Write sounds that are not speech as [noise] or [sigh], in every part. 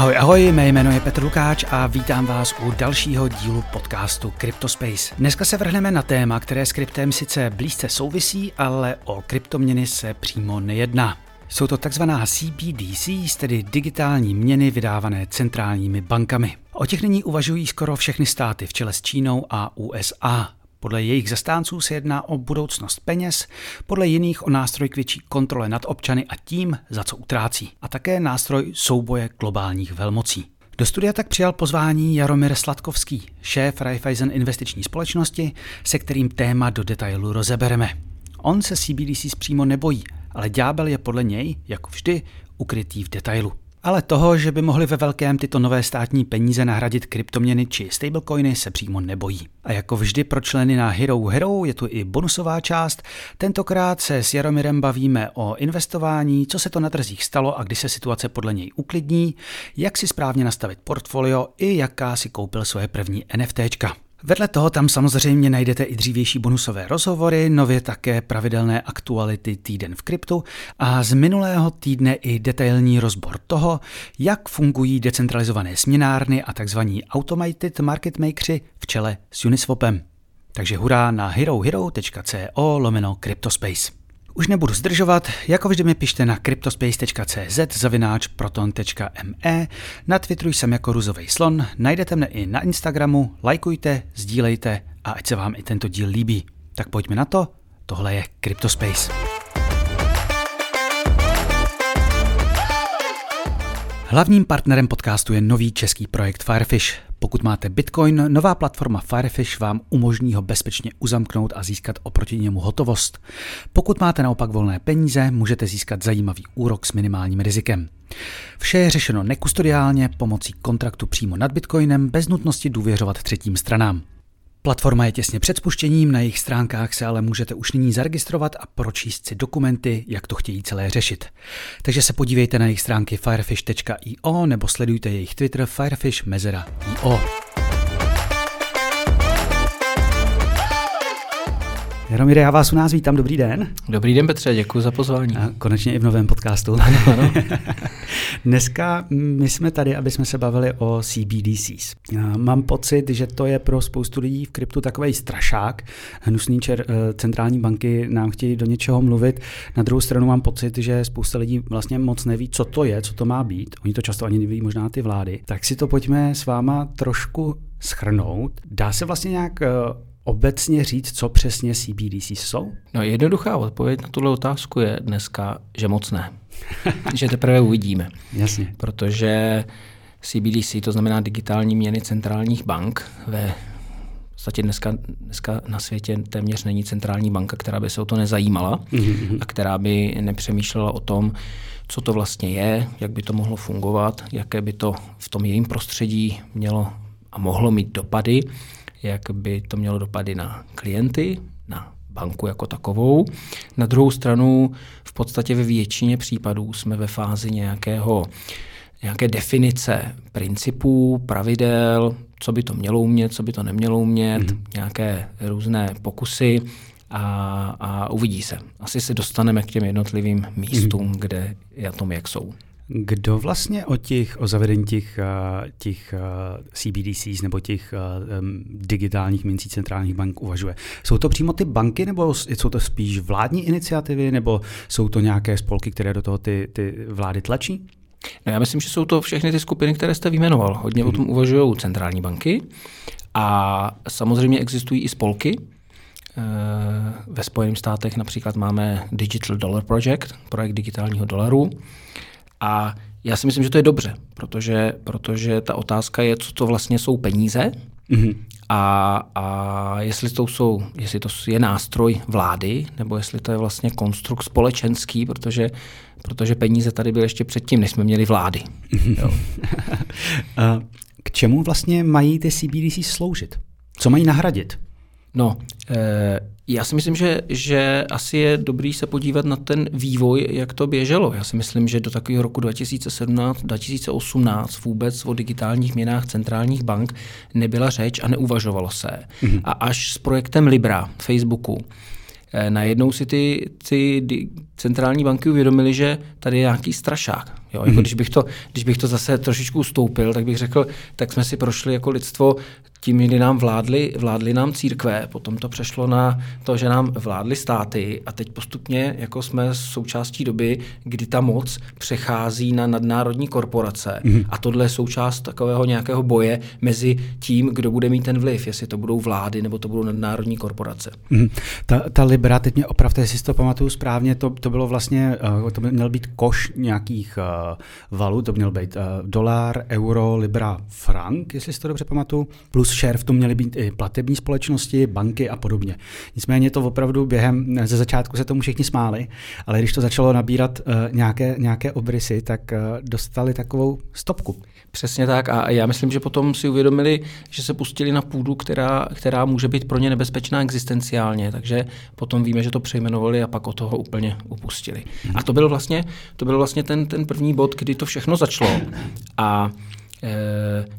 Ahoj, ahoj, mé jméno je Petr Lukáč a vítám vás u dalšího dílu podcastu CryptoSpace. Dneska se vrhneme na téma, které s kryptem sice blízce souvisí, ale o kryptoměny se přímo nejedná. Jsou to takzvaná CBDCs, tedy digitální měny vydávané centrálními bankami. O těch nyní uvažují skoro všechny státy v čele s Čínou a USA. Podle jejich zastánců se jedná o budoucnost peněz, podle jiných o nástroj k větší kontrole nad občany a tím, za co utrácí. A také nástroj souboje globálních velmocí. Do studia tak přijal pozvání Jaromír Sladkovský, šéf Raiffeisen investiční společnosti, se kterým téma do detailu rozebereme. On se CBDCs přímo nebojí, ale ďábel je podle něj, jako vždy, ukrytý v detailu. Ale toho, že by mohli ve velkém tyto nové státní peníze nahradit kryptoměny či stablecoiny, se přímo nebojí. A jako vždy pro členy na Hero Hero je tu i bonusová část. Tentokrát se s Jaromirem bavíme o investování, co se to na trzích stalo a kdy se situace podle něj uklidní, jak si správně nastavit portfolio i jaká si koupil svoje první NFTčka. Vedle toho tam samozřejmě najdete i dřívější bonusové rozhovory, nově také pravidelné aktuality Týden v kryptu a z minulého týdne i detailní rozbor toho, jak fungují decentralizované směnárny a tzv. automated market makeři v čele s Uniswapem. Takže hurá na herohero.co lomeno Cryptospace. Už nebudu zdržovat, jako vždy mi pište na cryptospace.cz zavináč proton.me, na Twitteru jsem jako ruzový slon, najdete mne i na Instagramu, lajkujte, sdílejte a ať se vám i tento díl líbí. Tak pojďme na to, tohle je Cryptospace. Hlavním partnerem podcastu je nový český projekt Firefish. Pokud máte Bitcoin, nová platforma Firefish vám umožní ho bezpečně uzamknout a získat oproti němu hotovost. Pokud máte naopak volné peníze, můžete získat zajímavý úrok s minimálním rizikem. Vše je řešeno nekustodiálně pomocí kontraktu přímo nad Bitcoinem bez nutnosti důvěřovat třetím stranám. Platforma je těsně před spuštěním, na jejich stránkách se ale můžete už nyní zaregistrovat a pročíst si dokumenty, jak to chtějí celé řešit. Takže se podívejte na jejich stránky firefish.io nebo sledujte jejich Twitter firefish.io. Jaromíre, já vás u nás vítám, dobrý den. Dobrý den Petře, děkuji za pozvání. A konečně i v novém podcastu. Ano, ano. [laughs] Dneska my jsme tady, aby jsme se bavili o CBDCs. Mám pocit, že to je pro spoustu lidí v kryptu takový strašák. Hnusný čer, eh, centrální banky nám chtějí do něčeho mluvit. Na druhou stranu mám pocit, že spousta lidí vlastně moc neví, co to je, co to má být. Oni to často ani neví, možná ty vlády. Tak si to pojďme s váma trošku schrnout. Dá se vlastně nějak eh, obecně říct, co přesně CBDC jsou? No jednoduchá odpověď na tuhle otázku je dneska, že moc ne. [laughs] že teprve uvidíme. Jasně. Protože CBDC, to znamená digitální měny centrálních bank, ve v podstatě dneska, dneska na světě téměř není centrální banka, která by se o to nezajímala mm-hmm. a která by nepřemýšlela o tom, co to vlastně je, jak by to mohlo fungovat, jaké by to v tom jejím prostředí mělo a mohlo mít dopady jak by to mělo dopady na klienty, na banku jako takovou. Na druhou stranu v podstatě ve většině případů jsme ve fázi nějakého nějaké definice principů, pravidel, co by to mělo umět, co by to nemělo umět, mm-hmm. nějaké různé pokusy a, a uvidí se. Asi se dostaneme k těm jednotlivým místům, mm-hmm. kde je tom, jak jsou. Kdo vlastně o těch, o zavedení těch, eh, těch eh, CBDCs nebo těch um, digitálních mincí centrálních bank uvažuje? Jsou to přímo ty banky nebo jsou to spíš vládní iniciativy nebo jsou to nějaké spolky, které do toho ty, ty vlády tlačí? No já myslím, že jsou to všechny ty skupiny, které jste vyjmenoval. Hodně hmm. o tom uvažují centrální banky a samozřejmě existují i spolky, ve Spojených státech například máme Digital Dollar Project, projekt digitálního dolaru. A já si myslím, že to je dobře, protože, protože ta otázka je, co to vlastně jsou peníze mm-hmm. a, a jestli, to jsou, jestli to je nástroj vlády, nebo jestli to je vlastně konstrukt společenský, protože, protože peníze tady byly ještě předtím, než jsme měli vlády. Jo. [laughs] K čemu vlastně mají ty CBDC sloužit? Co mají nahradit? No, e, já si myslím, že, že asi je dobrý se podívat na ten vývoj, jak to běželo. Já si myslím, že do takového roku 2017-2018 vůbec o digitálních měnách centrálních bank nebyla řeč a neuvažovalo se. Mm-hmm. A až s projektem Libra Facebooku eh, najednou si ty, ty centrální banky uvědomili, že tady je nějaký strašák. Jo? Jako mm-hmm. když, bych to, když bych to zase trošičku ustoupil, tak bych řekl, tak jsme si prošli jako lidstvo tím, kdy nám vládly, vládly nám církve, potom to přešlo na to, že nám vládly státy a teď postupně jako jsme součástí doby, kdy ta moc přechází na nadnárodní korporace mm-hmm. a tohle je součást takového nějakého boje mezi tím, kdo bude mít ten vliv, jestli to budou vlády nebo to budou nadnárodní korporace. Mm-hmm. Ta, ta Libra, teď mě opravdu, jestli si to pamatuju správně, to, to bylo vlastně, uh, to měl být koš nějakých uh, valut, to měl být uh, dolar, euro, Libra, frank, jestli si to dobře pamatuju, plus share v tom měly být i platební společnosti, banky a podobně. Nicméně to opravdu během, ze začátku se tomu všichni smáli, ale když to začalo nabírat uh, nějaké, nějaké obrysy, tak uh, dostali takovou stopku. Přesně tak a já myslím, že potom si uvědomili, že se pustili na půdu, která, která může být pro ně nebezpečná existenciálně, takže potom víme, že to přejmenovali a pak od toho úplně upustili. A to byl vlastně, to byl vlastně ten, ten první bod, kdy to všechno začalo. A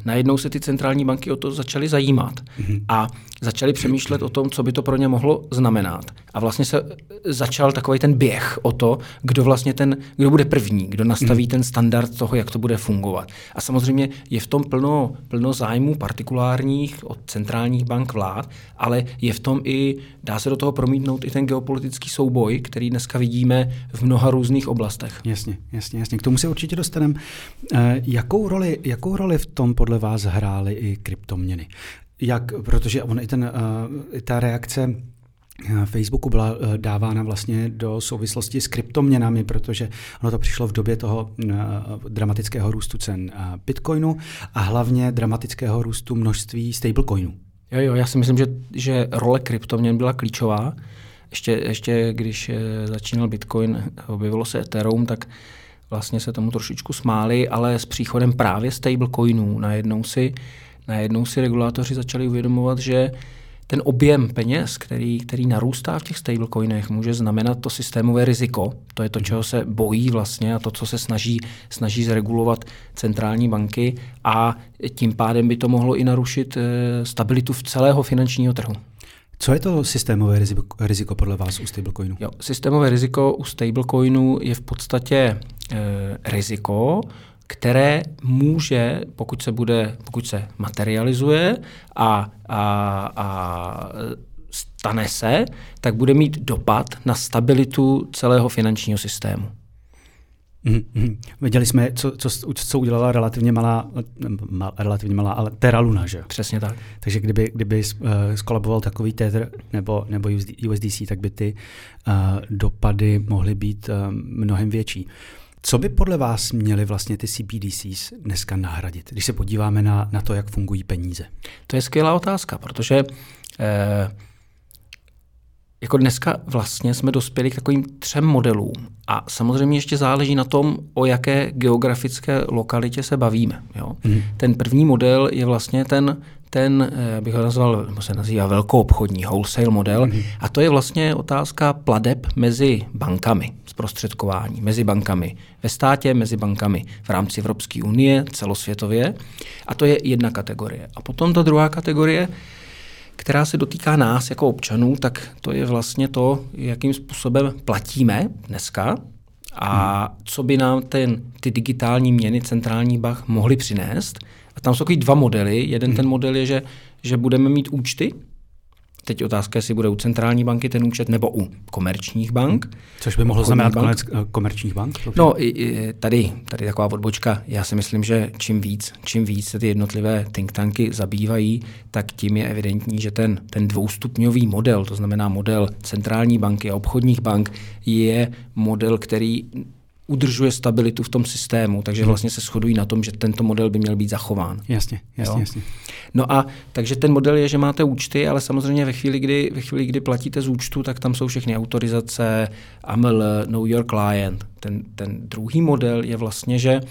najednou se ty centrální banky o to začaly zajímat mm-hmm. a začaly přemýšlet o tom, co by to pro ně mohlo znamenat. A vlastně se začal takový ten běh o to, kdo vlastně ten, kdo bude první, kdo nastaví mm-hmm. ten standard toho, jak to bude fungovat. A samozřejmě je v tom plno, plno zájmů partikulárních od centrálních bank vlád, ale je v tom i, dá se do toho promítnout i ten geopolitický souboj, který dneska vidíme v mnoha různých oblastech. Jasně, jasně, jasně. K tomu se určitě dostaneme. E, jakou roli, jakou roli v tom podle vás hrály i kryptoměny? Jak, protože on i ten, uh, ta reakce eh, Facebooku byla eh, dávána vlastně do souvislosti s kryptoměnami, protože ono to přišlo v době toho dramatického růstu cen Bitcoinu a hlavně dramatického růstu množství stablecoinů. Jo, jo, já si myslím, že, že role kryptoměn byla klíčová. Ještě, ještě když začínal Bitcoin, objevilo se Ethereum, tak vlastně se tomu trošičku smáli, ale s příchodem právě stablecoinů najednou si, najednou si regulátoři začali uvědomovat, že ten objem peněz, který, který narůstá v těch stablecoinech, může znamenat to systémové riziko. To je to, čeho se bojí vlastně a to, co se snaží, snaží zregulovat centrální banky a tím pádem by to mohlo i narušit eh, stabilitu v celého finančního trhu. Co je to systémové riziko, riziko podle vás u stablecoinu? Jo, systémové riziko u stablecoinu je v podstatě e, riziko, které může, pokud se bude, pokud se materializuje a, a, a stane se, tak bude mít dopad na stabilitu celého finančního systému. Mm-hmm. Viděli jsme, co, co, co udělala relativně malá, mal, relativně malá, ale Terra Luna, že? Přesně tak. Takže kdyby, kdyby uh, skolaboval takový Tether nebo, nebo USDC, tak by ty uh, dopady mohly být uh, mnohem větší. Co by podle vás měly vlastně ty CBDCs dneska nahradit, když se podíváme na, na to, jak fungují peníze? To je skvělá otázka, protože eh, jako dneska vlastně jsme dospěli k takovým třem modelům. A samozřejmě ještě záleží na tom, o jaké geografické lokalitě se bavíme. Jo? Hmm. Ten první model je vlastně ten, ten, eh, bych ho nazval, nebo se nazývá velkoobchodní wholesale model, hmm. a to je vlastně otázka pladeb mezi bankami, zprostředkování mezi bankami ve státě, mezi bankami v rámci Evropské unie, celosvětově. A to je jedna kategorie. A potom ta druhá kategorie která se dotýká nás jako občanů, tak to je vlastně to, jakým způsobem platíme dneska a hmm. co by nám ten, ty digitální měny centrální bank mohly přinést. Tam jsou takový dva modely. Jeden hmm. ten model je, že, že budeme mít účty, Teď otázka, jestli bude u centrální banky ten účet nebo u komerčních bank. Což by mohlo znamenat bank. konec eh, komerčních bank? No, tady, tady taková odbočka. Já si myslím, že čím víc, čím víc se ty jednotlivé think tanky zabývají, tak tím je evidentní, že ten, ten dvoustupňový model, to znamená model centrální banky a obchodních bank, je model, který udržuje stabilitu v tom systému, takže hmm. vlastně se shodují na tom, že tento model by měl být zachován. Jasně, jasně, jo? jasně. No a takže ten model je, že máte účty, ale samozřejmě ve chvíli, kdy, ve chvíli, kdy platíte z účtu, tak tam jsou všechny autorizace, AML, Know Your Client. Ten, ten druhý model je vlastně, že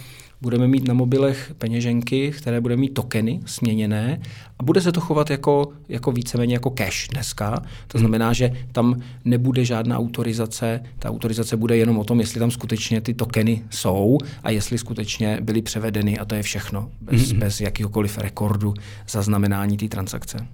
budeme mít na mobilech peněženky, které bude mít tokeny směněné a bude se to chovat jako, jako víceméně jako cash dneska. To hmm. znamená, že tam nebude žádná autorizace, ta autorizace bude jenom o tom, jestli tam skutečně ty tokeny jsou a jestli skutečně byly převedeny a to je všechno, bez, hmm. bez jakýhokoliv rekordu zaznamenání té transakce.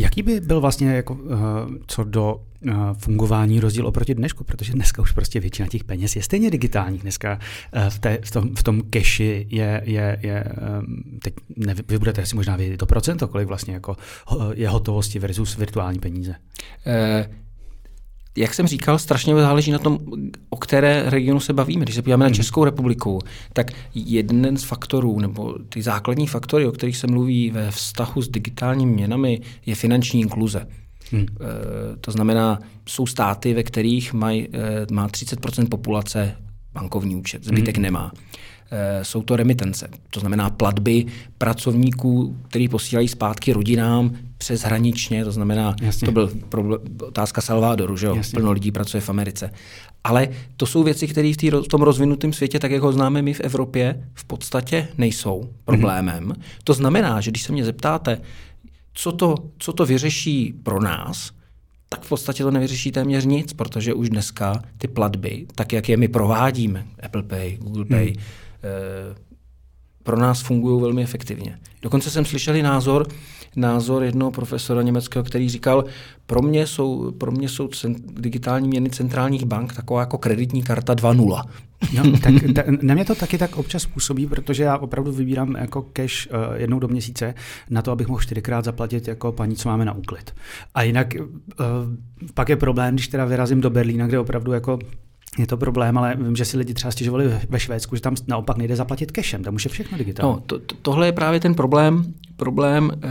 Jaký by byl vlastně jako, uh, co do uh, fungování rozdíl oproti dnešku, protože dneska už prostě většina těch peněz je stejně digitálních. Dneska uh, v, té, v, tom, v tom cashi je, je, je um, teď ne, vy budete si možná vědět to procento, kolik vlastně jako je hotovosti versus virtuální peníze. Uh, jak jsem říkal, strašně záleží na tom, o které regionu se bavíme. Když se podíváme na mhm. Českou republiku, tak jeden z faktorů, nebo ty základní faktory, o kterých se mluví ve vztahu s digitálními měnami, je finanční inkluze. Hmm. E, to znamená, jsou státy, ve kterých maj, e, má 30% populace bankovní účet, zbytek hmm. nemá. Eh, jsou to remitence, to znamená platby pracovníků, kteří posílají zpátky rodinám přes hraničně, to znamená, Jasně. to byl problém, otázka Salvadoru, že jo, Jasně. plno lidí pracuje v Americe. Ale to jsou věci, které v, tý, v tom rozvinutém světě, tak jak ho známe my v Evropě, v podstatě nejsou problémem. Mm-hmm. To znamená, že když se mě zeptáte, co to, co to vyřeší pro nás, tak v podstatě to nevyřeší téměř nic, protože už dneska ty platby, tak jak je my provádíme, Apple Pay, Google Pay, hmm Eh, pro nás fungují velmi efektivně. Dokonce jsem slyšel i názor, názor jednoho profesora německého, který říkal, pro mě jsou, pro mě jsou cent, digitální měny centrálních bank taková jako kreditní karta 2.0. No, tak, ta, na mě to taky tak občas působí, protože já opravdu vybírám jako cash uh, jednou do měsíce na to, abych mohl čtyřikrát zaplatit jako paní, co máme na úklid. A jinak uh, pak je problém, když teda vyrazím do Berlína, kde opravdu jako je to problém, ale vím, že si lidi třeba stěžovali ve Švédsku, že tam naopak nejde zaplatit cashem, tam už je všechno digitální. No, to, to, tohle je právě ten problém, problém e,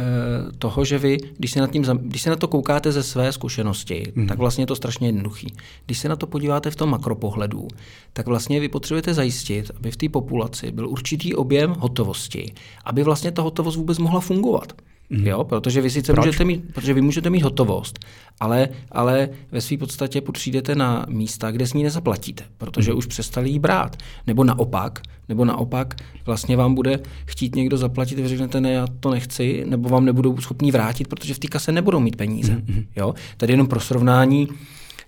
toho, že vy, když se, nad tím, když se na to koukáte ze své zkušenosti, hmm. tak vlastně je to strašně jednoduchý. Když se na to podíváte v tom makropohledu, tak vlastně vy potřebujete zajistit, aby v té populaci byl určitý objem hotovosti, aby vlastně ta hotovost vůbec mohla fungovat. Mm. Jo, protože vy sice můžete mít, protože vy můžete mít hotovost, ale, ale ve své podstatě přijdete na místa, kde s ní nezaplatíte, protože mm. už přestali jí brát. Nebo naopak, nebo naopak vlastně vám bude chtít někdo zaplatit, vy řeknete, ne, já to nechci, nebo vám nebudou schopní vrátit, protože v té kase nebudou mít peníze. Mm. Jo? Tady jenom pro srovnání,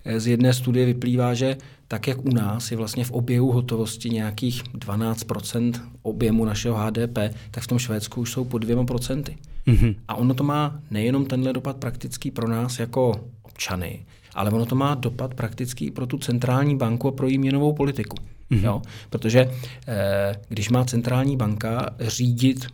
eh, z jedné studie vyplývá, že tak jak u nás je vlastně v oběhu hotovosti nějakých 12% objemu našeho HDP, tak v tom Švédsku už jsou po dvěma procenty. Mm-hmm. A ono to má nejenom tenhle dopad praktický pro nás jako občany, ale ono to má dopad praktický pro tu centrální banku a pro její měnovou politiku. Mm-hmm. Jo? Protože eh, když má centrální banka řídit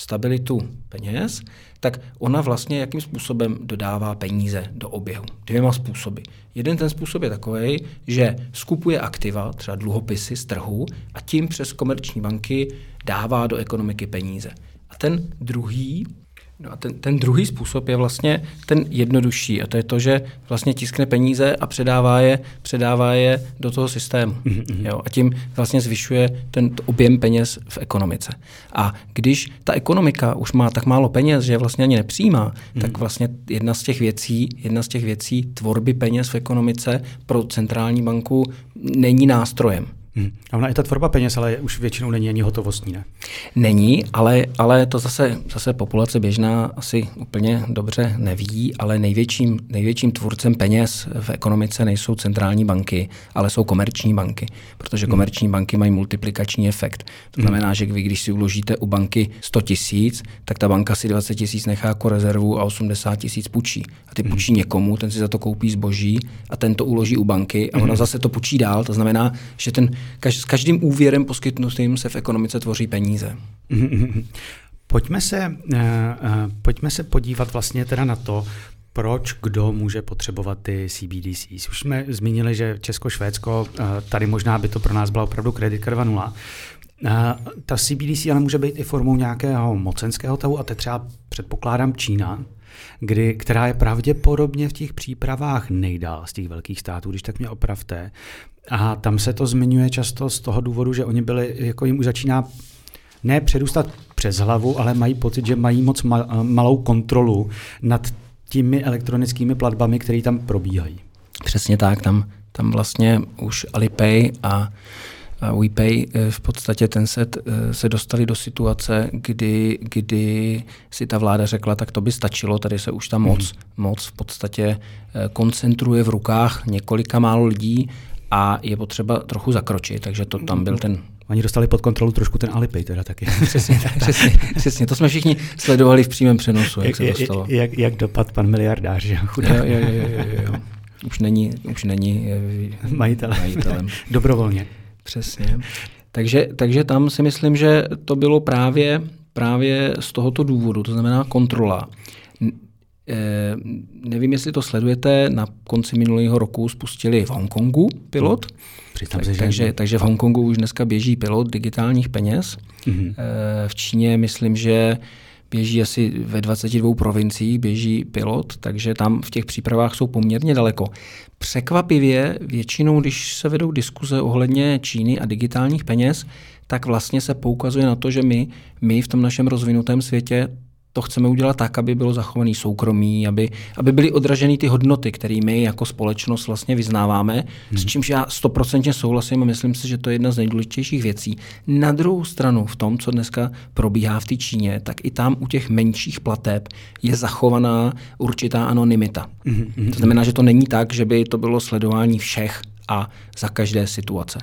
stabilitu peněz, tak ona vlastně jakým způsobem dodává peníze do oběhu. Dvěma způsoby. Jeden ten způsob je takový, že skupuje aktiva, třeba dluhopisy z trhu a tím přes komerční banky dává do ekonomiky peníze. A ten druhý No a ten, ten druhý způsob je vlastně ten jednodušší a to je to, že vlastně tiskne peníze a předává je, předává je do toho systému. Mm-hmm. Jo? A tím vlastně zvyšuje ten objem peněz v ekonomice. A když ta ekonomika už má tak málo peněz, že vlastně ani nepřijímá, mm-hmm. tak vlastně jedna z těch věcí, jedna z těch věcí tvorby peněz v ekonomice pro centrální banku není nástrojem. Hmm. A ona je ta tvorba peněz, ale už většinou není ani hotovostní, ne? Není, ale, ale to zase, zase populace běžná asi úplně dobře neví, ale největším, největším tvůrcem peněz v ekonomice nejsou centrální banky, ale jsou komerční banky, protože hmm. komerční banky mají multiplikační efekt. To hmm. znamená, hmm. že vy, když si uložíte u banky 100 tisíc, tak ta banka si 20 tisíc nechá jako rezervu a 80 tisíc půjčí. A ty hmm. půjčí někomu, ten si za to koupí zboží a ten to uloží u banky a ona hmm. zase to půjčí dál. To znamená, že ten Kaž, s každým úvěrem poskytnutým se v ekonomice tvoří peníze. [laughs] Pojďme se, uh, uh, pojďme se podívat vlastně teda na to, proč kdo může potřebovat ty CBDCs. Už jsme zmínili, že Česko, Švédsko, uh, tady možná by to pro nás byla opravdu kredit 2.0. Ta CBDC ale může být i formou nějakého mocenského tahu a to třeba předpokládám Čína, kdy, která je pravděpodobně v těch přípravách nejdál z těch velkých států, když tak mě opravte. A tam se to zmiňuje často z toho důvodu, že oni byli, jako jim už začíná ne předůstat přes hlavu, ale mají pocit, že mají moc malou kontrolu nad těmi elektronickými platbami, které tam probíhají. Přesně tak, tam, tam vlastně už Alipay a a WePay eh, v podstatě ten set eh, se dostali do situace, kdy, kdy si ta vláda řekla, tak to by stačilo, tady se už ta moc, mm. moc v podstatě eh, koncentruje v rukách několika málo lidí a je potřeba trochu zakročit, takže to tam byl ten Oni dostali pod kontrolu trošku ten Alipay teda taky. [laughs] Přesně, přesně, přesně, to jsme všichni sledovali v přímém přenosu, jak, jak se dostalo. Jak, jak dopad pan miliardář, že? Jo, jo, jo, jo, jo. Už není, už není majitelem. majitelem. [laughs] Dobrovolně. Přesně. Takže, takže tam si myslím, že to bylo právě, právě z tohoto důvodu, to znamená kontrola. Eh, nevím, jestli to sledujete, na konci minulého roku spustili v Hongkongu pilot. Tak, se, takže, takže v Hongkongu už dneska běží pilot digitálních peněz. Mm-hmm. V Číně myslím, že běží asi ve 22 provinciích, běží pilot, takže tam v těch přípravách jsou poměrně daleko. Překvapivě většinou, když se vedou diskuze ohledně Číny a digitálních peněz, tak vlastně se poukazuje na to, že my, my v tom našem rozvinutém světě to chceme udělat tak, aby bylo zachovaný soukromí, aby, aby byly odraženy ty hodnoty, které my jako společnost vlastně vyznáváme, hmm. s čímž já stoprocentně souhlasím a myslím si, že to je jedna z nejdůležitějších věcí. Na druhou stranu v tom, co dneska probíhá v té Číně, tak i tam u těch menších plateb je zachovaná určitá anonymita. Hmm. To znamená, že to není tak, že by to bylo sledování všech a za každé situace.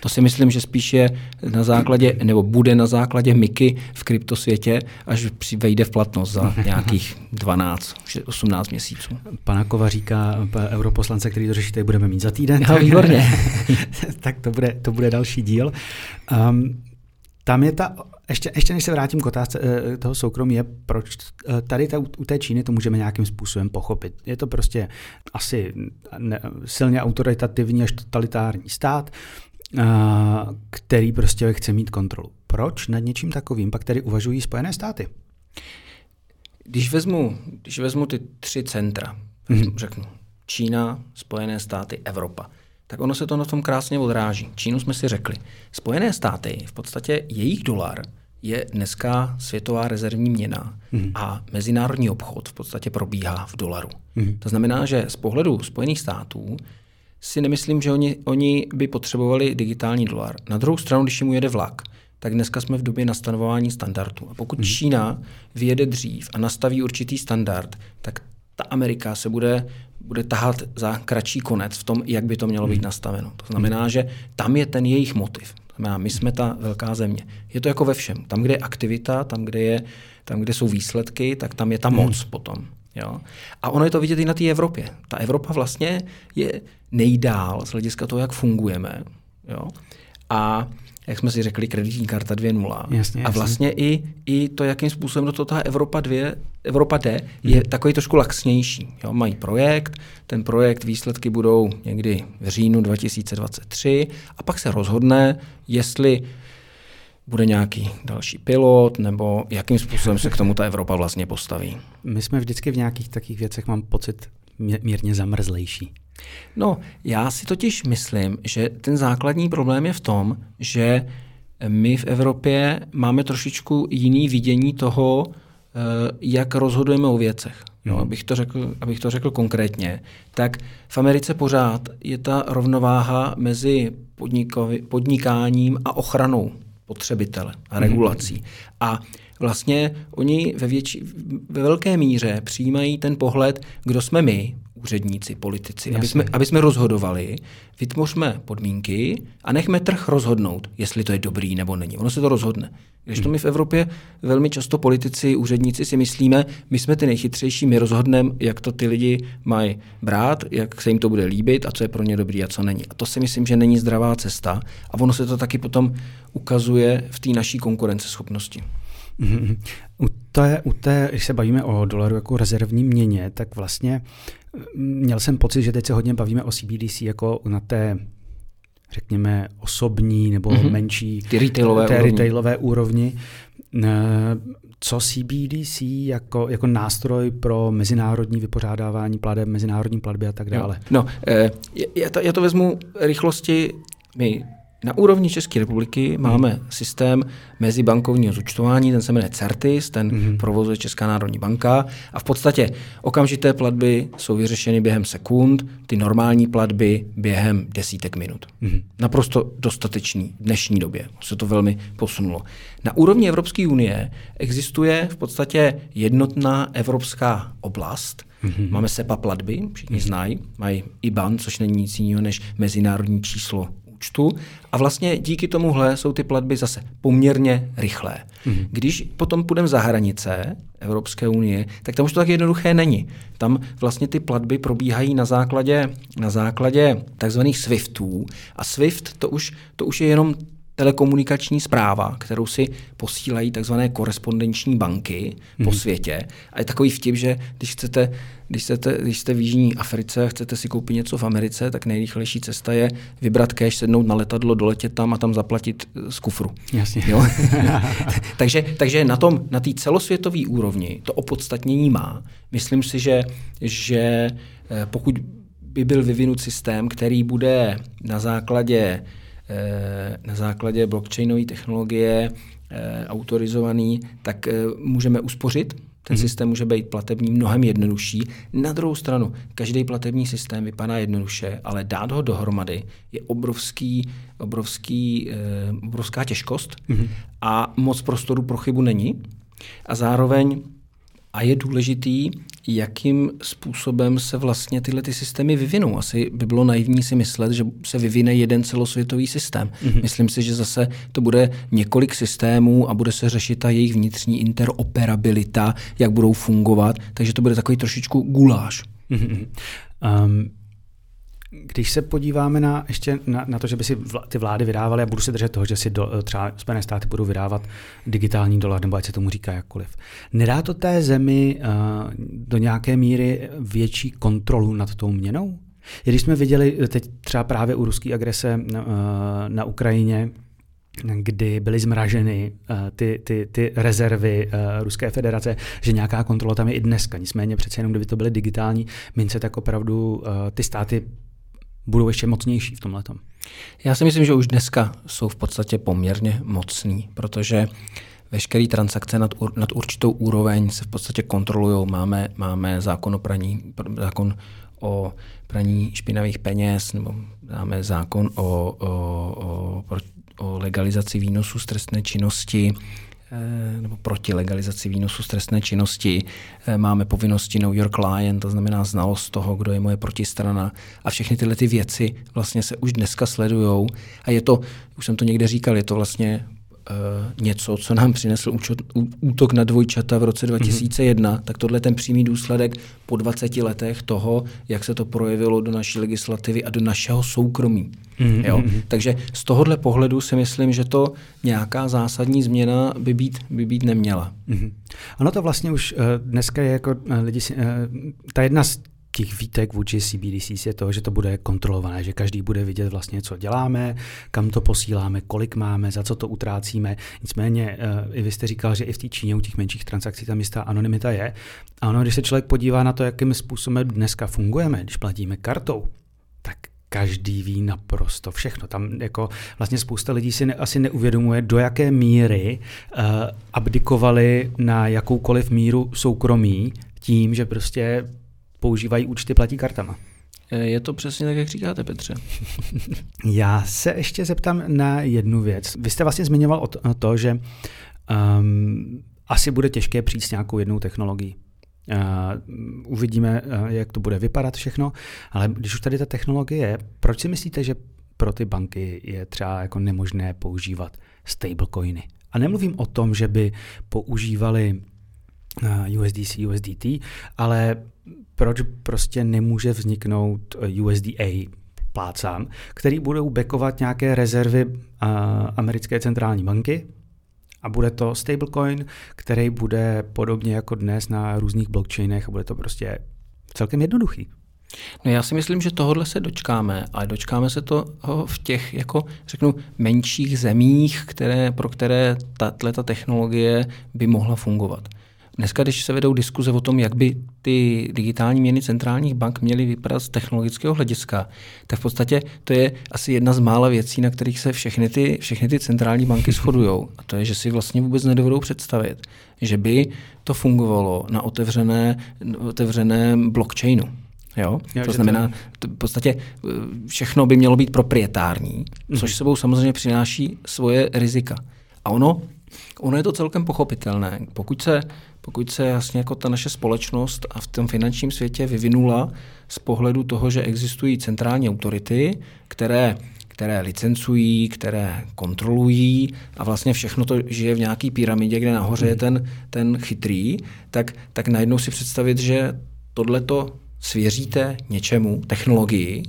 To si myslím, že spíš je na základě, nebo bude na základě MIKy v kryptosvětě, až vejde v platnost za [laughs] nějakých 12, 18 měsíců. Pana Kovaříka, europoslance, který to řešíte, budeme mít za týden. No, výborně. [laughs] tak to bude, to bude další díl. Um, tam je ta, ještě, ještě než se vrátím k otázce eh, toho soukromí, je proč eh, tady ta, u té Číny to můžeme nějakým způsobem pochopit. Je to prostě asi ne, silně autoritativní až totalitární stát, který prostě chce mít kontrolu. Proč nad něčím takovým pak tedy uvažují Spojené státy? Když vezmu, když vezmu ty tři centra, mm-hmm. řeknu Čína, Spojené státy, Evropa, tak ono se to na tom krásně odráží. Čínu jsme si řekli. Spojené státy, v podstatě jejich dolar je dneska světová rezervní měna mm-hmm. a mezinárodní obchod v podstatě probíhá v dolaru. Mm-hmm. To znamená, že z pohledu Spojených států si nemyslím, že oni, oni by potřebovali digitální dolar. Na druhou stranu, když jim jede vlak, tak dneska jsme v době nastanování standardů. A pokud hmm. Čína vyjede dřív a nastaví určitý standard, tak ta Amerika se bude, bude tahat za kratší konec v tom, jak by to mělo být hmm. nastaveno. To znamená, hmm. že tam je ten jejich motiv. To znamená, my jsme ta velká země. Je to jako ve všem. Tam, kde je aktivita, tam, kde, je, tam, kde jsou výsledky, tak tam je ta moc hmm. potom. Jo? A ono je to vidět i na té Evropě. Ta Evropa vlastně je nejdál z hlediska toho, jak fungujeme. Jo? A jak jsme si řekli, kreditní karta 2.0. Jasně, a vlastně i, i to, jakým způsobem do toho ta Evropa 2, Evropa jde, je hmm. takový trošku laxnější. Jo? Mají projekt, ten projekt výsledky budou někdy v říjnu 2023 a pak se rozhodne, jestli bude nějaký další pilot, nebo jakým způsobem se k tomu ta Evropa vlastně postaví. My jsme vždycky v nějakých takových věcech, mám pocit, mírně zamrzlejší. No, já si totiž myslím, že ten základní problém je v tom, že my v Evropě máme trošičku jiný vidění toho, eh, jak rozhodujeme o věcech. No, abych, to řekl, abych to řekl konkrétně, tak v Americe pořád je ta rovnováha mezi podnikáním a ochranou spotřebitele a regulací. Mm. A vlastně oni ve, větši, ve velké míře přijímají ten pohled, kdo jsme my, úředníci, politici, aby jsme, aby jsme rozhodovali, vytvořme podmínky a nechme trh rozhodnout, jestli to je dobrý nebo není. Ono se to rozhodne. Když to my v Evropě velmi často politici, úředníci si myslíme, my jsme ty nejchytřejší, my rozhodneme, jak to ty lidi mají brát, jak se jim to bude líbit a co je pro ně dobrý a co není. A to si myslím, že není zdravá cesta a ono se to taky potom ukazuje v té naší konkurenceschopnosti. Mm-hmm. U té, u té, když se bavíme o dolaru jako rezervní měně, tak vlastně měl jsem pocit, že teď se hodně bavíme o CBDC jako na té řekněme, osobní nebo mm-hmm. menší Ty retailové, té úrovni. retailové úrovni. Co CBDC jako, jako nástroj pro mezinárodní vypořádávání plateb, mezinárodní platby a tak dále? No, eh, já to, já to vezmu rychlosti. My na úrovni České republiky máme hmm. systém mezibankovního zúčtování, ten se jmenuje CERTIS, ten hmm. provozuje Česká národní banka a v podstatě okamžité platby jsou vyřešeny během sekund, ty normální platby během desítek minut. Hmm. Naprosto dostatečný v dnešní době. Se to velmi posunulo. Na úrovni Evropské unie existuje v podstatě jednotná evropská oblast, Mm-hmm. Máme SEPA platby, všichni mm-hmm. znají, mají IBAN, což není nic jiného než mezinárodní číslo účtu a vlastně díky tomuhle jsou ty platby zase poměrně rychlé. Mm-hmm. Když potom půjdeme za hranice Evropské unie, tak tam už to tak jednoduché není. Tam vlastně ty platby probíhají na základě, na základě takzvaných SWIFTů a SWIFT to už, to už je jenom telekomunikační zpráva, kterou si posílají takzvané korespondenční banky mm-hmm. po mhm. světě. A je takový vtip, že když chcete, když, chcete, když jste v Jižní Africe a chcete si koupit něco v Americe, tak nejrychlejší cesta je vybrat cash, sednout na letadlo, doletět tam a tam zaplatit eh, z kufru. Jasně. Jo? [laughs] [laughs] takže, takže na tom, na té celosvětové úrovni to opodstatnění má. Myslím si, že, že eh, pokud by byl vyvinut systém, který bude na základě na základě blockchainové technologie eh, autorizovaný, tak eh, můžeme uspořit. Ten mm-hmm. systém může být platební mnohem jednodušší. Na druhou stranu, každý platební systém vypadá jednoduše, ale dát ho dohromady je obrovský, obrovský, obrovská těžkost mm-hmm. a moc prostoru pro chybu není. A zároveň a je důležitý, jakým způsobem se vlastně tyhle ty systémy vyvinou. Asi by bylo naivní si myslet, že se vyvine jeden celosvětový systém. Mm-hmm. Myslím si, že zase to bude několik systémů a bude se řešit ta jejich vnitřní interoperabilita, jak budou fungovat, takže to bude takový trošičku guláš. Mm-hmm. Um, když se podíváme na ještě na, na to, že by si vla, ty vlády vydávaly, a budu se držet toho, že si do, třeba Spojené státy budou vydávat digitální dolar, nebo ať se tomu říká jakkoliv. Nedá to té zemi uh, do nějaké míry větší kontrolu nad tou měnou? Když jsme viděli teď třeba právě u ruské agrese uh, na Ukrajině, kdy byly zmraženy uh, ty, ty, ty rezervy uh, Ruské federace, že nějaká kontrola tam je i dneska. Nicméně přece jenom, kdyby to byly digitální mince, tak opravdu uh, ty státy budou ještě mocnější v tomhle. Já si myslím, že už dneska jsou v podstatě poměrně mocní, protože veškeré transakce nad, nad určitou úroveň se v podstatě kontrolují. Máme, máme zákon o praní, zákon o praní špinavých peněz, nebo máme zákon o, o, o, o legalizaci výnosu z trestné činnosti, nebo proti legalizaci výnosu z trestné činnosti. Eh, máme povinnosti know your client, to znamená znalost toho, kdo je moje protistrana. A všechny tyhle ty věci vlastně se už dneska sledujou. A je to, už jsem to někde říkal, je to vlastně něco, co nám přinesl účot, útok na dvojčata v roce 2001, mm-hmm. tak tohle je ten přímý důsledek po 20 letech toho, jak se to projevilo do naší legislativy a do našeho soukromí. Mm-hmm. Jo? Mhm. Takže z tohohle pohledu si myslím, že to nějaká zásadní změna by být, by být neměla. Mm-hmm. Ono to vlastně už uh, dneska je jako uh, lidi, ta jedna z těch výtek vůči CBDC je to, že to bude kontrolované, že každý bude vidět vlastně, co děláme, kam to posíláme, kolik máme, za co to utrácíme. Nicméně, i vy jste říkal, že i v té Číně u těch menších transakcí tam jistá anonymita je. A ono, když se člověk podívá na to, jakým způsobem dneska fungujeme, když platíme kartou, tak každý ví naprosto všechno. Tam jako vlastně spousta lidí si ne, asi neuvědomuje, do jaké míry uh, abdikovali na jakoukoliv míru soukromí tím, že prostě používají účty platí kartama. Eh, je to přesně tak, jak říkáte, Petře. [laughs] Já se ještě zeptám na jednu věc. Vy jste vlastně zmiňoval o to, o to že um, asi bude těžké přijít s nějakou jednou technologií. Uh, uvidíme, uh, jak to bude vypadat všechno, ale když už tady ta technologie je, proč si myslíte, že pro ty banky je třeba jako nemožné používat stablecoiny? A nemluvím o tom, že by používali USDC, USDT, ale proč prostě nemůže vzniknout USDA plácám, který budou backovat nějaké rezervy americké centrální banky, a bude to stablecoin, který bude podobně jako dnes na různých blockchainech a bude to prostě celkem jednoduchý. No já si myslím, že tohle se dočkáme, ale dočkáme se to v těch, jako řeknu, menších zemích, které, pro které tato technologie by mohla fungovat. Dneska, když se vedou diskuze o tom, jak by ty digitální měny centrálních bank měly vypadat z technologického hlediska, tak v podstatě to je asi jedna z mála věcí, na kterých se všechny ty, všechny ty centrální banky [laughs] shodují. A to je, že si vlastně vůbec nedovedou představit, že by to fungovalo na otevřené, otevřeném blockchainu. Jo? Jo, to znamená, to v podstatě eh, všechno by mělo být proprietární, mm-hmm. což sebou samozřejmě přináší svoje rizika. A ono, ono je to celkem pochopitelné. Pokud se pokud se jasně jako ta naše společnost a v tom finančním světě vyvinula z pohledu toho, že existují centrální autority, které které licencují, které kontrolují a vlastně všechno to žije v nějaký pyramidě, kde nahoře je ten, ten chytrý, tak, tak najednou si představit, že tohleto svěříte něčemu, technologii,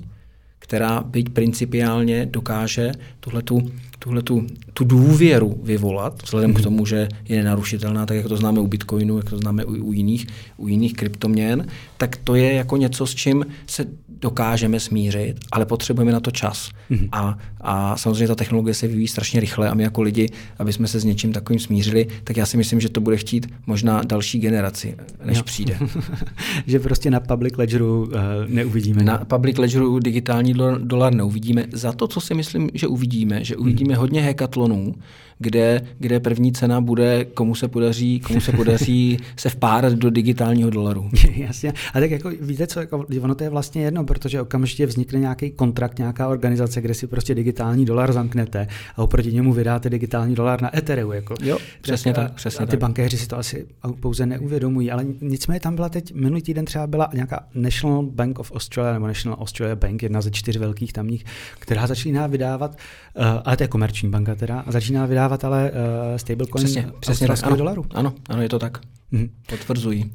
která byť principiálně dokáže tuhletu tuhle tu, tu důvěru vyvolat, vzhledem mm-hmm. k mhm. tomu, že je nenarušitelná, tak jak to známe u Bitcoinu, jak to známe u, u, jiných, u jiných kryptoměn, tak to je jako něco, s čím se dokážeme smířit, ale potřebujeme na to čas. Mm-hmm. A, a samozřejmě ta technologie se vyvíjí strašně rychle a my jako lidi, aby jsme se s něčím takovým smířili, tak já si myslím, že to bude chtít možná další generaci, než no. přijde. [laughs] že prostě na public ledgeru uh, neuvidíme. Na public ledgeru digitální dolar neuvidíme. Za to, co si myslím, že uvidíme, že uvidíme mm. hodně hekatlonů, kde, kde první cena bude, komu se podaří, komu se podaří [laughs] se vpárat do digitálního dolaru. [laughs] Jasně. A tak jako víte co, jako, ono to je vlastně jedno, protože okamžitě vznikne nějaký kontrakt, nějaká organizace, kde si prostě digitální dolar zamknete a oproti němu vydáte digitální dolar na Ethereum. Jako. Jo, přesně tak. Přesně a ty tak. bankéři si to asi pouze neuvědomují, ale nicméně tam byla teď, minulý týden třeba byla nějaká National Bank of Australia nebo National Australia Bank, jedna ze čtyř velkých tamních, která začíná vydávat, uh, ale to je komerční banka teda, a začíná vydávat ale uh, stablecoin přesně, přesně tak, ano, dolaru. Ano, ano, je to tak. Mm. Potvrzují.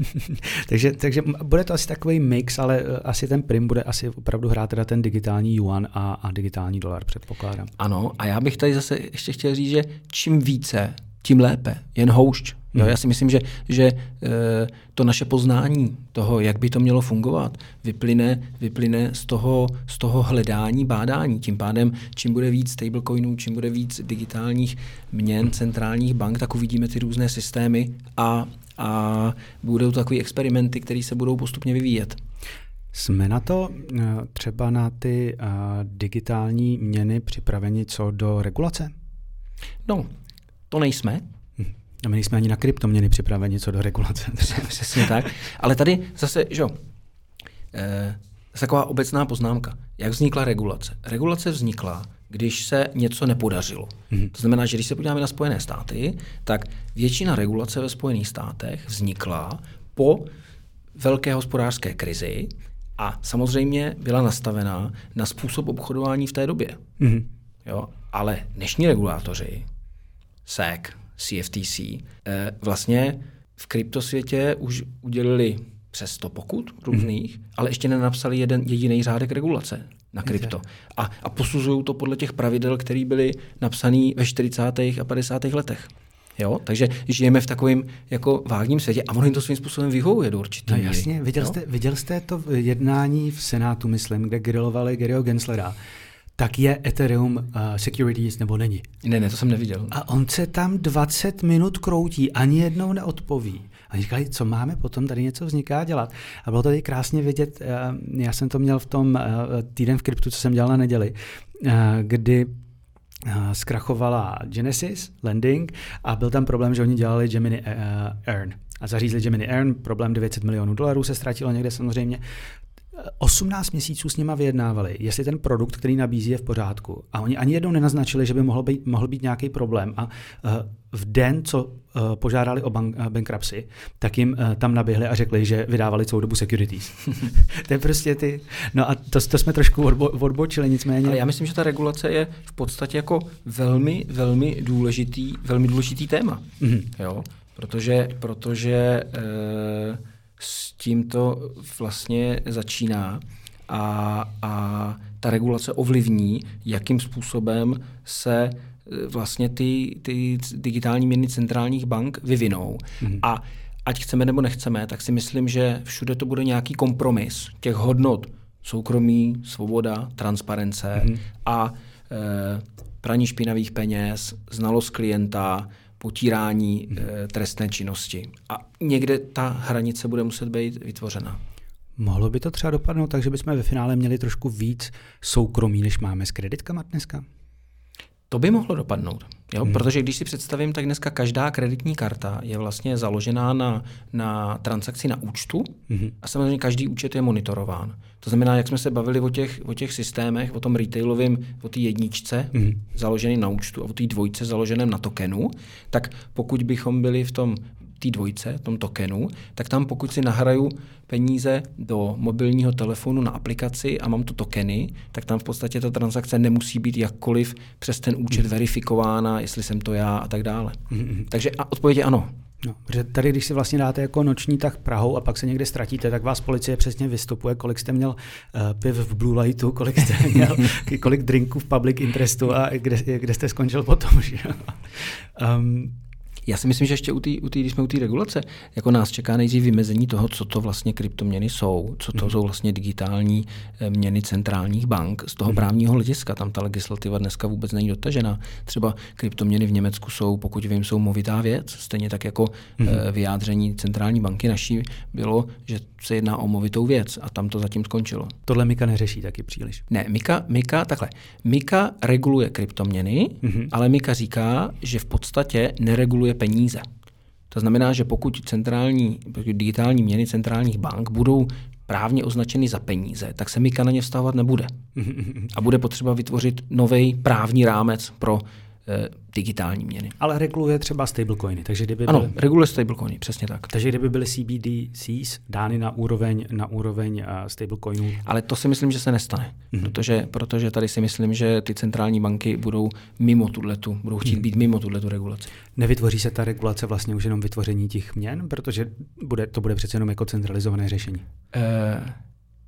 [laughs] takže, takže bude to asi takový mix, ale uh, asi ten prim bude asi opravdu hrát teda ten digitální yuan a, a digitální dolar, předpokládám. Ano, a já bych tady zase ještě chtěl říct, že čím více, tím lépe. Jen houšť. Jo, já si myslím, že, že eh, to naše poznání toho, jak by to mělo fungovat, vyplyne, vyplyne z, toho, z toho hledání, bádání. Tím pádem, čím bude víc stablecoinů, čím bude víc digitálních měn centrálních bank, tak uvidíme ty různé systémy a, a budou to takové experimenty, které se budou postupně vyvíjet. Jsme na to eh, třeba na ty uh, digitální měny připraveni co do regulace? No, to nejsme. A my nejsme ani na kryptoměny připraveni co do regulace. [laughs] Přesně tak. Ale tady zase, že jo, e, taková obecná poznámka. Jak vznikla regulace? Regulace vznikla, když se něco nepodařilo. Mm-hmm. To znamená, že když se podíváme na Spojené státy, tak většina regulace ve Spojených státech vznikla po velké hospodářské krizi a samozřejmě byla nastavená na způsob obchodování v té době. Mm-hmm. Jo? Ale dnešní regulátoři, SEC, CFTC, eh, vlastně v kryptosvětě už udělili přes 100 pokut různých, mm. ale ještě nenapsali jeden jediný řádek regulace na krypto. A, a posuzují to podle těch pravidel, které byly napsané ve 40. a 50. letech. Jo? Takže žijeme v takovém jako vágním světě a ono jim to svým způsobem vyhovuje do určitě. No jasně, viděl jste, viděl jste to jednání v Senátu, myslím, kde grilovali Garyho Genslera tak je Ethereum uh, Securities nebo není. Ne, ne, to jsem neviděl. A on se tam 20 minut kroutí, ani jednou neodpoví. A říkali, co máme potom, tady něco vzniká dělat. A bylo to tady krásně vidět, uh, já jsem to měl v tom uh, týden v kryptu, co jsem dělal na neděli, uh, kdy zkrachovala Genesis Landing a byl tam problém, že oni dělali Gemini uh, Earn. A zařízli Gemini Earn, problém 900 milionů dolarů se ztratilo někde samozřejmě. 18 měsíců s nima vyjednávali, jestli ten produkt, který nabízí, je v pořádku. A oni ani jednou nenaznačili, že by mohl být, mohl být nějaký problém. A uh, v den, co uh, požádali o bank, uh, bankruptcy, tak jim tam naběhli a řekli, že vydávali celou dobu securities. [laughs] to je prostě ty... No a to, to jsme trošku odbo, odbočili, nicméně... Ale já myslím, že ta regulace je v podstatě jako velmi, velmi důležitý, velmi důležitý téma. Mm-hmm. Jo? Protože, protože uh, s tím to vlastně začíná a, a ta regulace ovlivní, jakým způsobem se e, vlastně ty, ty digitální měny centrálních bank vyvinou. Mm-hmm. A ať chceme nebo nechceme, tak si myslím, že všude to bude nějaký kompromis těch hodnot soukromí, svoboda, transparence mm-hmm. a e, praní špinavých peněz, znalost klienta, potírání e, trestné činnosti. A někde ta hranice bude muset být vytvořena. Mohlo by to třeba dopadnout tak, že bychom ve finále měli trošku víc soukromí, než máme s kreditkama dneska? To by mohlo dopadnout, jo? Hmm. protože když si představím, tak dneska každá kreditní karta je vlastně založená na, na transakci na účtu hmm. a samozřejmě každý účet je monitorován. To znamená, jak jsme se bavili o těch, o těch systémech, o tom retailovém, o té jedničce hmm. založený na účtu a o té dvojce založeném na tokenu, tak pokud bychom byli v tom té dvojce, tom tokenu, tak tam pokud si nahraju peníze do mobilního telefonu na aplikaci a mám tu tokeny, tak tam v podstatě ta transakce nemusí být jakkoliv přes ten účet verifikována, jestli jsem to já a tak dále. Mm-hmm. Takže a odpověď je ano. No, protože tady, když si vlastně dáte jako noční tak Prahou a pak se někde ztratíte, tak vás policie přesně vystupuje, kolik jste měl uh, piv v Blue Lightu, kolik jste [laughs] měl, kolik drinků v public interestu a kde, kde jste skončil potom. Že? Um, [laughs] já si myslím, že ještě u té, u tý, když jsme u té regulace, jako nás čeká nejdřív vymezení toho, co to vlastně kryptoměny jsou, co to mm. jsou vlastně digitální eh, měny centrálních bank. Z toho mm. právního hlediska tam ta legislativa dneska vůbec není dotažena. Třeba kryptoměny v Německu jsou, pokud vím, jsou movitá věc. Stejně tak jako mm. vyjádření centrální banky naší bylo, že se jedná o movitou věc a tam to zatím skončilo. Tohle Mika neřeší taky příliš. Ne, Mika, Mika takhle. Mika reguluje kryptoměny, mm-hmm. ale Mika říká, že v podstatě nereguluje peníze. To znamená, že pokud centrální, pokud digitální měny centrálních bank budou právně označeny za peníze, tak se Mika na ně vztahovat nebude. A bude potřeba vytvořit nový právní rámec pro digitální měny. Ale reguluje třeba stablecoiny. Takže kdyby ano, byly, reguluje stablecoiny, přesně tak. Takže kdyby byly CBDCs dány na úroveň, na úroveň uh, stablecoinů. Ale to si myslím, že se nestane, mm-hmm. protože, protože tady si myslím, že ty centrální banky budou mimo tuhletu, budou chtít mm-hmm. být mimo tuhletu regulaci. Nevytvoří se ta regulace vlastně už jenom vytvoření těch měn, protože bude, to bude přece jenom jako centralizované řešení? Uh,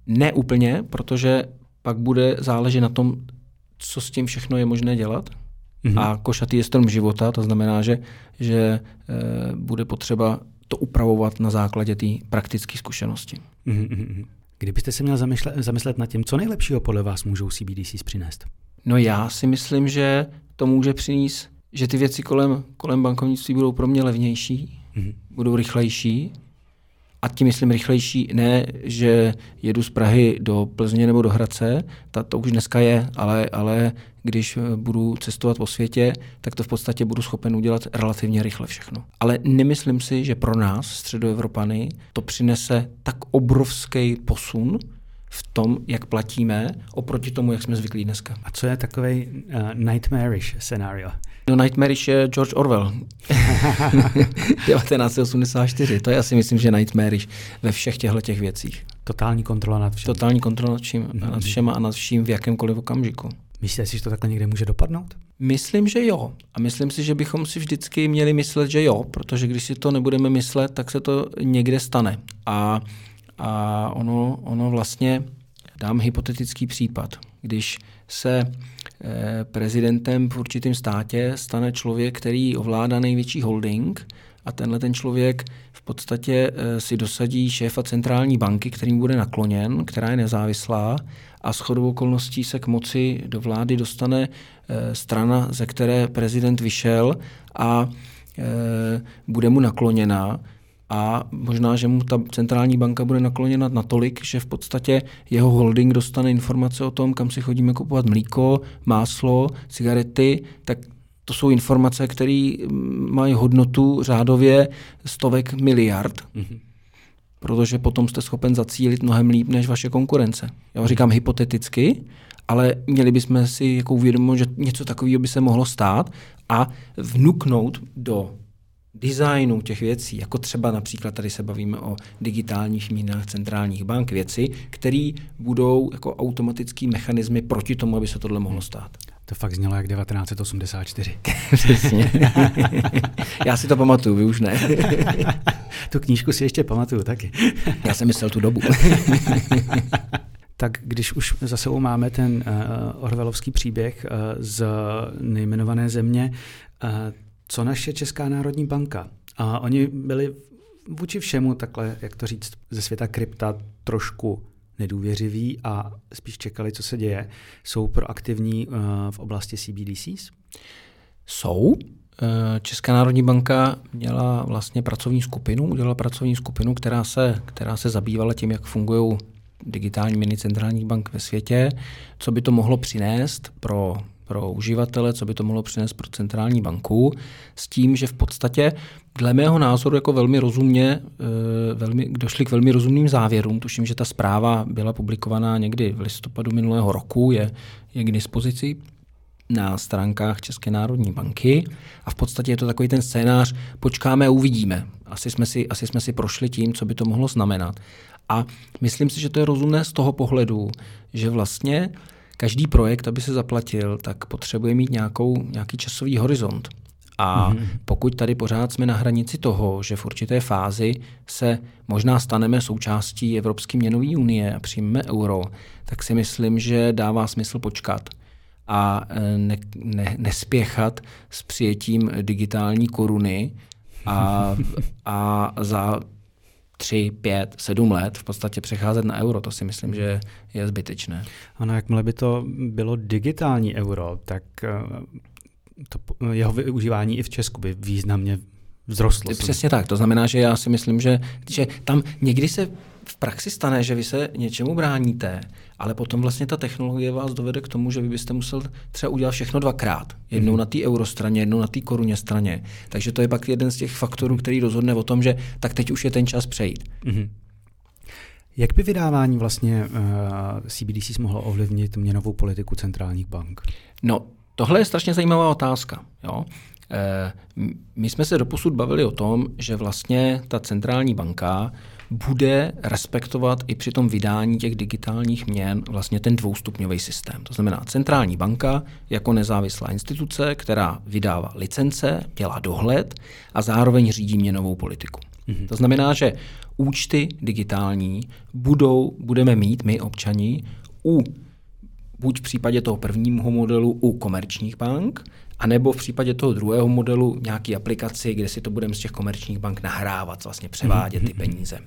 ne úplně, protože pak bude záležet na tom, co s tím všechno je možné dělat Mm-hmm. A košatý je strom života, to znamená, že, že e, bude potřeba to upravovat na základě té praktické zkušenosti. Mm-hmm. Kdybyste se měl zamyslet, zamyslet nad tím, co nejlepšího podle vás můžou CBDCs přinést? No já si myslím, že to může přinést, že ty věci kolem, kolem bankovnictví budou pro mě levnější, mm-hmm. budou rychlejší, a tím myslím rychlejší, ne, že jedu z Prahy do Plzně nebo do Hradce, ta, to už dneska je, ale, ale když eh, budu cestovat po světě, tak to v podstatě budu schopen udělat relativně rychle všechno. Ale nemyslím si, že pro nás, středoevropany, to přinese tak obrovský posun, v tom, jak platíme, oproti tomu, jak jsme zvyklí dneska. A co je takový uh, nightmarish scénario? No Nightmarish je George Orwell. [laughs] [laughs] 1984. To je asi myslím, že Nightmarish ve všech těchto těch věcích. Totální kontrola nad všem. Totální kontrola nad, vším, mm-hmm. nad všema a nad vším v jakémkoliv okamžiku. Myslíte si, že to takhle někde může dopadnout? Myslím, že jo. A myslím si, že bychom si vždycky měli myslet, že jo, protože když si to nebudeme myslet, tak se to někde stane. A, a ono, ono vlastně, dám hypotetický případ. Když se eh, prezidentem v určitém státě stane člověk, který ovládá největší holding a tenhle ten člověk v podstatě eh, si dosadí šéfa centrální banky, kterým bude nakloněn, která je nezávislá a s chodou okolností se k moci do vlády dostane eh, strana, ze které prezident vyšel a bude mu nakloněná, a možná, že mu ta centrální banka bude nakloněna natolik, že v podstatě jeho holding dostane informace o tom, kam si chodíme kupovat mlíko, máslo, cigarety, tak to jsou informace, které mají hodnotu řádově stovek miliard. Mm-hmm. Protože potom jste schopen zacílit mnohem líp než vaše konkurence. Já říkám hypoteticky, ale měli bychom si jako uvědomit, že něco takového by se mohlo stát a vnuknout do designu těch věcí, jako třeba například tady se bavíme o digitálních mínách centrálních bank, věci, které budou jako automatický mechanismy proti tomu, aby se tohle mohlo stát. To fakt znělo jak 1984. Přesně. [laughs] Já si to pamatuju, vy už ne. [laughs] tu knížku si ještě pamatuju taky. Já jsem myslel tu dobu. [laughs] tak když už za sebou máme ten uh, Orvelovský příběh uh, z nejmenované země, uh, co naše Česká národní banka. A oni byli vůči všemu takhle, jak to říct, ze světa krypta trošku nedůvěřiví a spíš čekali, co se děje. Jsou proaktivní uh, v oblasti CBDCs? Jsou. Eh, Česká národní banka měla vlastně pracovní skupinu, udělala pracovní skupinu, která se, která se zabývala tím, jak fungují digitální měny centrálních bank ve světě, co by to mohlo přinést pro pro uživatele, co by to mohlo přinést pro centrální banku, s tím, že v podstatě dle mého názoru jako velmi rozumně eh, velmi, došli k velmi rozumným závěrům. Tuším, že ta zpráva byla publikovaná někdy v listopadu minulého roku, je, je k dispozici. na stránkách České národní banky a v podstatě je to takový ten scénář, počkáme a uvidíme. Asi jsme, si, asi jsme si prošli tím, co by to mohlo znamenat. A myslím si, že to je rozumné z toho pohledu, že vlastně každý projekt, aby se zaplatil, tak potřebuje mít nějakou, nějaký časový horizont. A mm-hmm. pokud tady pořád jsme na hranici toho, že v určité fázi se možná staneme součástí Evropské měnové unie a přijmeme euro, tak si myslím, že dává smysl počkat a e, ne, ne, nespěchat s přijetím digitální koruny a, [laughs] a za tři, pět, sedm let v podstatě přecházet na euro, to si myslím, že je zbytečné. Ano, jakmile by to bylo digitální euro, tak e, to, jeho využívání i v Česku by významně vzrostlo. Přesně tak, to znamená, že já si myslím, že, že tam někdy se v praxi stane, že vy se něčemu bráníte, ale potom vlastně ta technologie vás dovede k tomu, že vy byste musel třeba udělat všechno dvakrát. Jednou mm-hmm. na té eurostraně, jednou na té koruně straně. Takže to je pak jeden z těch faktorů, který rozhodne o tom, že tak teď už je ten čas přejít. Mm-hmm. Jak by vydávání vlastně uh, eh, CBDC mohlo ovlivnit měnovou politiku centrálních bank? No, tohle je strašně zajímavá otázka. Jo? Eh, my jsme se doposud bavili o tom, že vlastně ta centrální banka bude respektovat i při tom vydání těch digitálních měn vlastně ten dvoustupňový systém. To znamená centrální banka jako nezávislá instituce, která vydává licence, dělá dohled a zároveň řídí měnovou politiku. Mm-hmm. To znamená, že účty digitální budou, budeme mít my občani u buď v případě toho prvního modelu u komerčních bank, anebo v případě toho druhého modelu nějaký aplikaci, kde si to budeme z těch komerčních bank nahrávat, vlastně převádět ty mhm, mhm, mhm. peníze.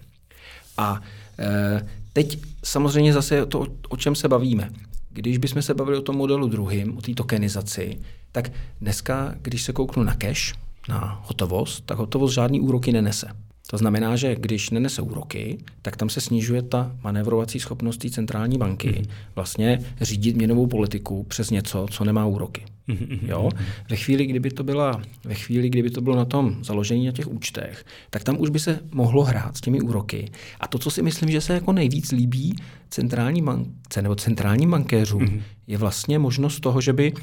A e, teď samozřejmě zase to, o čem se bavíme. Když bychom se bavili o tom modelu druhým, o té tokenizaci, tak dneska, když se kouknu na cash, na hotovost, tak hotovost žádný úroky nenese. To znamená, že když nenese úroky, tak tam se snižuje ta manevrovací schopnost té centrální banky mm-hmm. vlastně řídit měnovou politiku přes něco, co nemá úroky. Mm-hmm. Jo? Ve chvíli, kdyby to byla, ve chvíli, kdyby to bylo na tom založení na těch účtech, tak tam už by se mohlo hrát s těmi úroky. A to, co si myslím, že se jako nejvíc líbí centrální bankce nebo centrálním bankéřům, je vlastně možnost toho, že by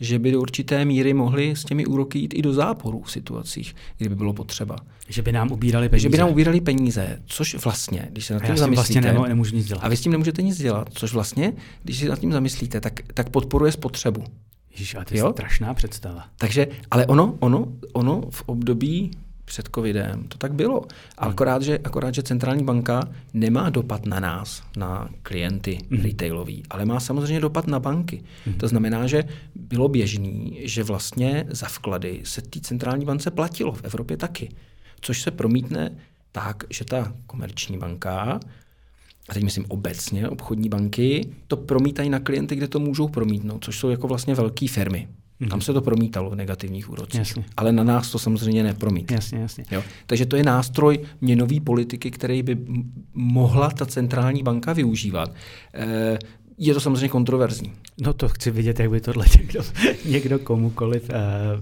že by do určité míry mohli s těmi úroky jít i do záporu v situacích, kdyby bylo potřeba. Že by nám ubírali peníze. Že by nám ubírali peníze, což vlastně, když se nad tím vlastně zamyslíte. Vlastně nemo, nemůžu nic dělat. A vy s tím nemůžete nic dělat, což vlastně, když se nad tím zamyslíte, tak, tak podporuje spotřebu. Ježíš, ale to je jo? strašná představa. Takže, ale ono, ono, ono v období před covidem. To tak bylo. A akorát že, akorát, že centrální banka nemá dopad na nás, na klienty mm. retailový, ale má samozřejmě dopad na banky. Mm. To znamená, že bylo běžný, že vlastně za vklady se té centrální bance platilo v Evropě taky. Což se promítne tak, že ta komerční banka a teď myslím obecně obchodní banky, to promítají na klienty, kde to můžou promítnout, což jsou jako vlastně velké firmy. Mm-hmm. Tam se to promítalo v negativních úrocích. Jasně. Ale na nás to samozřejmě nepromítá. Jasně, jasně. Jo? Takže to je nástroj měnové politiky, který by mohla ta centrální banka využívat. E, je to samozřejmě kontroverzní. No to chci vidět, jak by tohle někdo, [laughs] někdo komukoliv uh,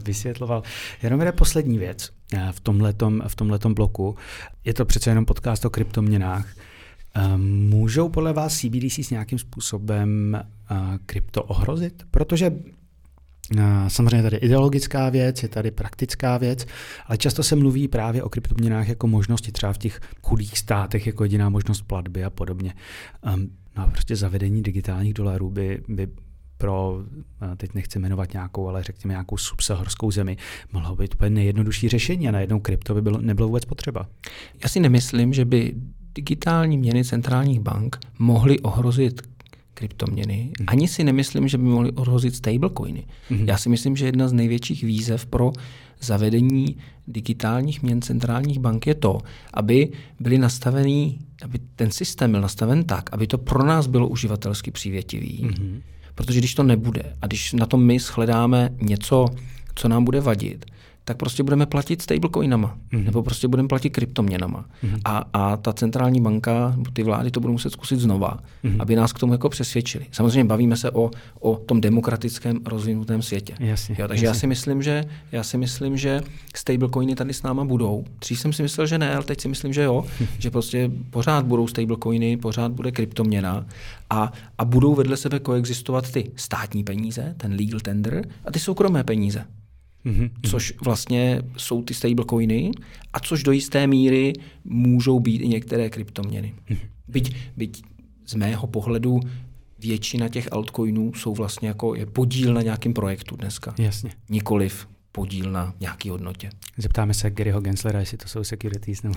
vysvětloval. Jenom je poslední věc uh, v tomhletom, v tomhletom bloku. Je to přece jenom podcast o kryptoměnách. Uh, můžou podle vás CBDC s nějakým způsobem uh, krypto ohrozit? Protože Samozřejmě tady ideologická věc, je tady praktická věc, ale často se mluví právě o kryptoměnách jako možnosti třeba v těch chudých státech jako jediná možnost platby a podobně. Um, no a prostě zavedení digitálních dolarů by, by pro, teď nechci jmenovat nějakou, ale řekněme nějakou subsahorskou zemi, mohlo být úplně nejjednodušší řešení a najednou krypto by bylo, nebylo vůbec potřeba. Já si nemyslím, že by digitální měny centrálních bank mohly ohrozit kryptoměny. Mm. Ani si nemyslím, že by mohli ohrozit stablecoiny. Mm. Já si myslím, že jedna z největších výzev pro zavedení digitálních měn centrálních bank je to, aby byly nastavený, aby ten systém byl nastaven tak, aby to pro nás bylo uživatelsky přívětivý. Mm. Protože když to nebude a když na tom my shledáme něco, co nám bude vadit, tak prostě budeme platit stablecoinama, mm-hmm. nebo prostě budeme platit kryptoměnama. Mm-hmm. A, a ta centrální banka, ty vlády to budou muset zkusit znova, mm-hmm. aby nás k tomu jako přesvědčili. Samozřejmě bavíme se o, o tom demokratickém rozvinutém světě. Jasně, jo, takže jasně. já si myslím, že já si myslím, že stablecoiny tady s náma budou. Dřív jsem si myslel, že ne, ale teď si myslím, že jo, [laughs] že prostě pořád budou stablecoiny, pořád bude kryptoměna a, a budou vedle sebe koexistovat ty státní peníze, ten legal tender, a ty soukromé peníze. Mm-hmm. Což vlastně jsou ty stablecoiny a což do jisté míry můžou být i některé kryptoměny. Mm-hmm. Byť, byť z mého pohledu většina těch altcoinů jsou vlastně jako je podíl na nějakém projektu dneska. Jasně. Nikoliv podíl na nějaké hodnotě. Zeptáme se Garyho Genslera, jestli to jsou securities nebo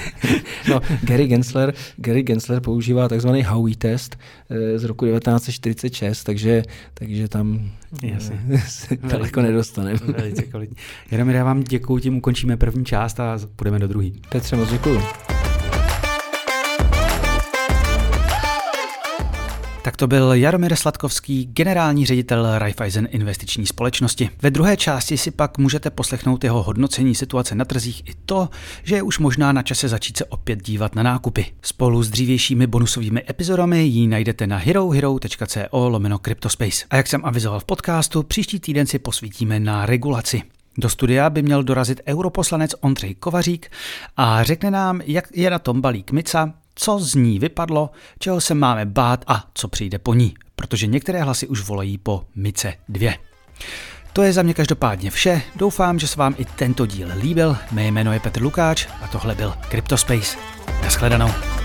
[laughs] No, Gary Gensler, Gary Gensler používá takzvaný Howey test eh, z roku 1946, takže, takže tam Jasně. [laughs] se daleko nedostaneme. Velice kvalitní. Jaromír, já vám děkuji, tím ukončíme první část a půjdeme do druhé. Petře, moc děkuji. To byl Jaromír Sladkovský, generální ředitel Raiffeisen investiční společnosti. Ve druhé části si pak můžete poslechnout jeho hodnocení situace na trzích i to, že je už možná na čase začít se opět dívat na nákupy. Spolu s dřívějšími bonusovými epizodami ji najdete na herohero.co lomeno Cryptospace. A jak jsem avizoval v podcastu, příští týden si posvítíme na regulaci. Do studia by měl dorazit europoslanec Ondřej Kovařík a řekne nám, jak je na tom balík Mica, co z ní vypadlo, čeho se máme bát a co přijde po ní, protože některé hlasy už volají po Mice 2. To je za mě každopádně vše. Doufám, že se vám i tento díl líbil. Mé jméno je Petr Lukáč a tohle byl Cryptospace. Naschledanou.